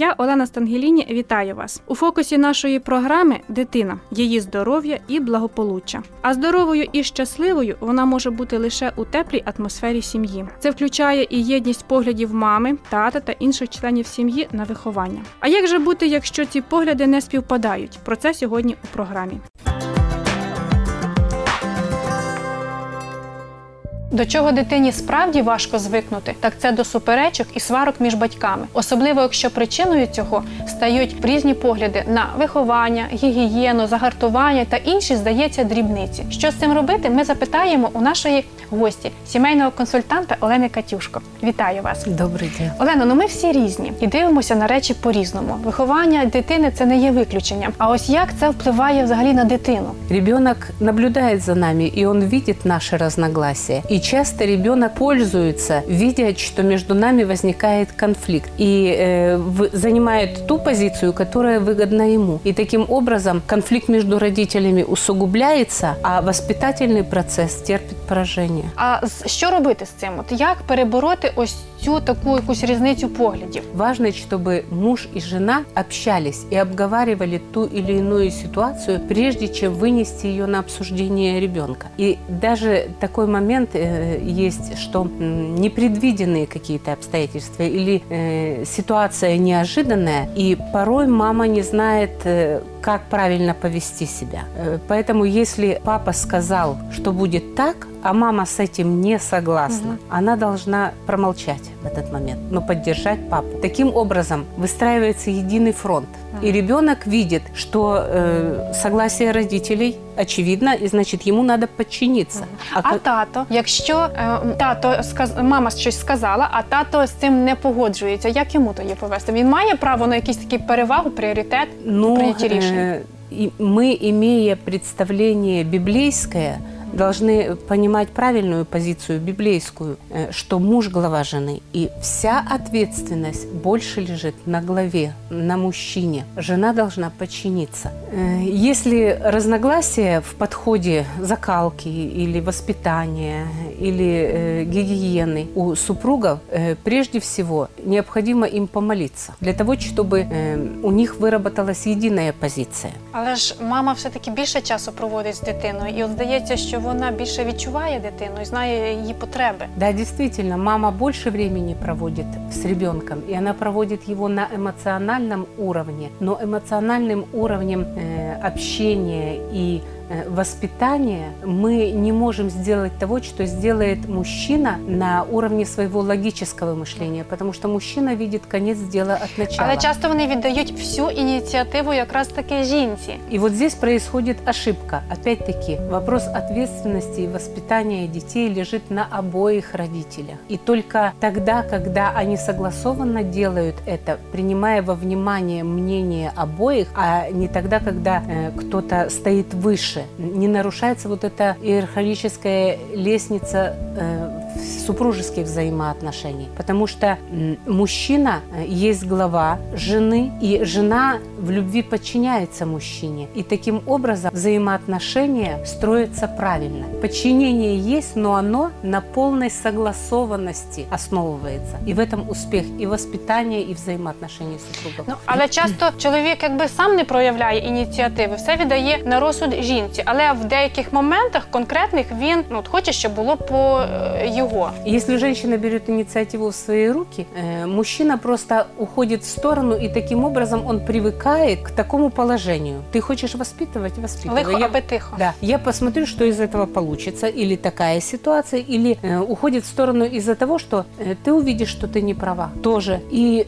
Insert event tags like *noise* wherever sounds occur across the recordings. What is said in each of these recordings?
Я Олена Стангеліні вітаю вас. У фокусі нашої програми дитина, її здоров'я і благополуччя. А здоровою і щасливою вона може бути лише у теплій атмосфері сім'ї. Це включає і єдність поглядів мами, тата та інших членів сім'ї на виховання. А як же бути, якщо ці погляди не співпадають? Про це сьогодні у програмі. До чого дитині справді важко звикнути, так це до суперечок і сварок між батьками, особливо якщо причиною цього стають різні погляди на виховання, гігієну, загартування та інші, здається, дрібниці. Що з цим робити? Ми запитаємо у нашої гості, сімейного консультанта Олени Катюшко. Вітаю вас! Добрий день. Олено, ну ми всі різні і дивимося на речі по-різному. Виховання дитини це не є виключенням. А ось як це впливає взагалі на дитину? Ребенок наблюдает за нами, и он видит наши разногласия. Часто ребенок пользуется, видя, что между нами возникает конфликт, и э, занимает ту позицию, которая выгодна ему. И таким образом конфликт между родителями усугубляется, а воспитательный процесс терпит поражение. А що робити з цим? От як перебороти ось цю таку якусь різницю поглядів? Важно, чтобы муж и жена общались и обговаривали ту или иную ситуацию, прежде чем вынести ее на обсуждение ребенка. И даже такой момент э, есть, что непредвиденные какие-то обстоятельства или э, ситуация неожиданная, и порой мама не знает, э, как правильно повести себя. Э, Поэтому если папа сказал, что будет так, а мама с этим не согласна, она должна промолчать в этот момент, но поддержать папу. Таким образом выстраивается единый фронт. И ребенок видит, что э, согласие родителей очевидно, и значит ему надо подчиниться. А ка- тато, якщо е, тато сказ... мама щось сказала, а тато з цим не погоджується, як йому тоді повести? Він має право на якісь такі перевагу, пріоритет у Ну, прийнятті рішень? э, и мы, имея представление библейское, должны понимать правильную позицию библейскую, э, что муж глава жены, и вся ответственность больше лежит на главе, на мужчине. Жена должна подчиниться. Э, Если разногласия в подходе закалки или воспитания или э, гигиены у супругов, э, прежде всего необходимо им помолиться для того, чтобы э, у них выработалась единая позиция. Але ж мама все-таки більше часу проводить з дитиною, і от здається, що вона більше відчуває дитину і знає її потреби. Да, действительно, мама больше времени проводит с ребенком, и она проводит его на эмоциональном уровне, но эмоциональным уровнем э, общения и э, воспитания мы не можем сделать того, что сделает мужчина на уровне своего логического мышления, потому что мужчина видит конец дела от начала. Але часто вони віддають всю ініціативу якраз таки жінці. И вот здесь происходит ошибка. Опять-таки, вопрос ответственности и воспитания детей лежит на обоих родителях. И только тогда, когда они согласованно делают это, принимая во внимание мнение обоих, а не тогда, когда э, кто-то стоит выше, не нарушается вот эта иерархическая лестница э, супружеских взаимоотношений. Потому что м, мужчина э, есть глава жены, и жена в любви подчиняется мужчине. И таким образом взаимоотношения строятся правильно. Подчинение есть, но оно на полной согласованности основывается. И в этом успех и воспитания, и взаимоотношений супругов. Ну але часто чоловік якби сам не проявляє ініціативи, все віддає на розсуд жінці. Але в деяких моментах конкретних він ну от хоче, щоб було по е, його. Если женщина берет инициативу в свои руки, э, мужчина просто уходит в сторону, и таким образом он привыкает к такому положению. Ты хочешь воспитывать, воспитывай. Лихо, Я- аби тихо. Да, я посмотрю, что из этого получится, или такая ситуация, или э, уходит в сторону из-за того, что э, ты увидишь, что ты не права. Тоже. И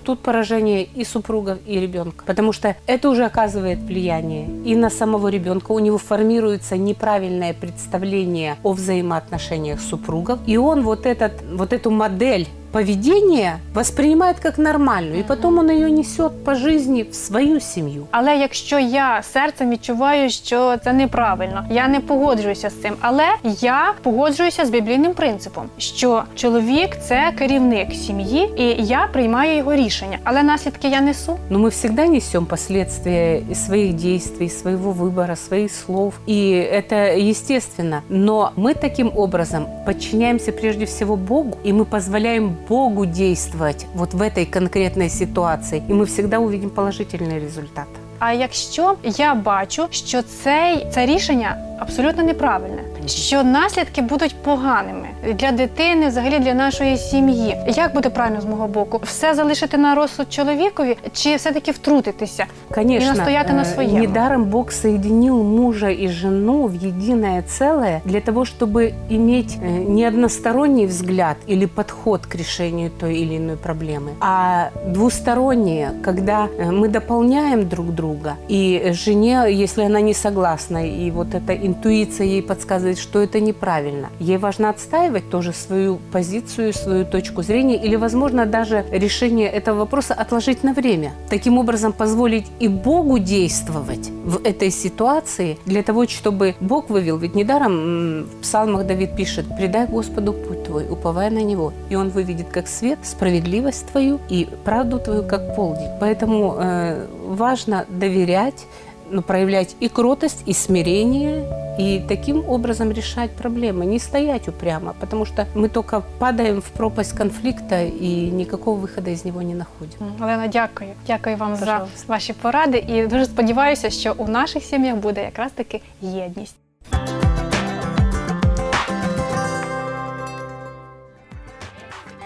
*clears throat* тут поражение и супругов, и ребенка. Потому что это уже оказывает влияние и на самого ребенка. у него формируется неправильное представление о взаимоотношениях супругов. И он вот, этот, вот эту модель поведение воспринимает как нормальную, и потом он ее несет по жизни в свою семью. Але якщо я серцем відчуваю, що це неправильно, я не погоджуюся з цим. Але я погоджуюся з біблійним принципом, що чоловік це керівник сім'ї, і я приймаю його рішення. Але наслідки я несу. Но мы всегда несем последствия и своих действий, своего выбора, своих слов. И это естественно. Но мы таким образом подчиняемся прежде всего Богу, и мы позволяем Богу действовать вот в этой конкретной ситуации. И мы всегда увидим положительный результат. А якщо я бачу, що цей це рішення абсолютно неправильне, що наслідки будуть поганими для дитини, взагалі для нашої сім'ї, як буде правильно з мого боку? Все залишити на розсуд чоловікові, чи все-таки втрутитися? Конечно, И настоять на э, своем. недаром Бог соединил мужа и жену в единое целое для того, чтобы иметь э, не односторонний взгляд или подход к решению той или иной проблемы, а двустороннее, когда э, мы дополняем друг друга. И жене, если она не согласна, и вот эта интуиция ей подсказывает, что это неправильно, ей важно отстаивать тоже свою позицию, свою точку зрения, или, возможно, даже решение этого вопроса отложить на время. Таким образом, позволить и Богу действовать в этой ситуации для того, чтобы Бог вывел. Ведь недаром в псалмах Давид пишет, «Предай Господу путь твой, уповая на Него, и Он выведет как свет справедливость твою и правду твою как полдень». Поэтому э, важно доверять, но проявлять и кротость, и смирение, и таким образом решать проблемы, не стоять упрямо, потому что мы только падаем в пропасть конфликта и никакого выхода из него не находим. Олена, дякую. Дякую вам Пожалуйста. за ваші поради. І дуже сподіваюся, що у наших сім'ях буде якраз таки єдність.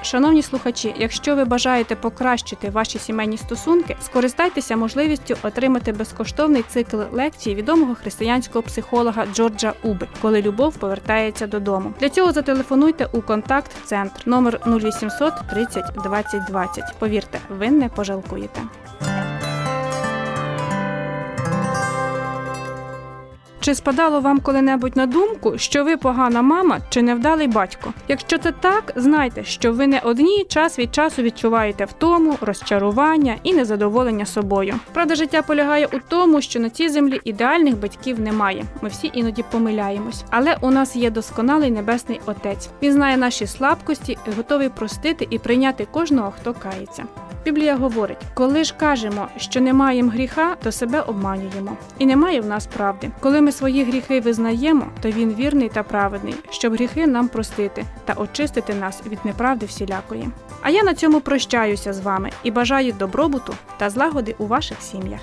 Шановні слухачі, якщо ви бажаєте покращити ваші сімейні стосунки, скористайтеся можливістю отримати безкоштовний цикл лекцій відомого християнського психолога Джорджа Уби, коли любов повертається додому. Для цього зателефонуйте у контакт-центр номер 0800 30 20 20. Повірте, ви не пожалкуєте. Чи спадало вам коли-небудь на думку, що ви погана мама чи невдалий батько? Якщо це так, знайте, що ви не одні час від часу відчуваєте втому, розчарування і незадоволення собою. Правда, життя полягає у тому, що на цій землі ідеальних батьків немає. Ми всі іноді помиляємось. Але у нас є досконалий небесний отець. Він знає наші слабкості готовий простити і прийняти кожного, хто кається. Біблія говорить: коли ж кажемо, що не маємо гріха, то себе обманюємо, і немає в нас правди. Коли ми свої гріхи визнаємо, то він вірний та праведний, щоб гріхи нам простити та очистити нас від неправди всілякої. А я на цьому прощаюся з вами і бажаю добробуту та злагоди у ваших сім'ях.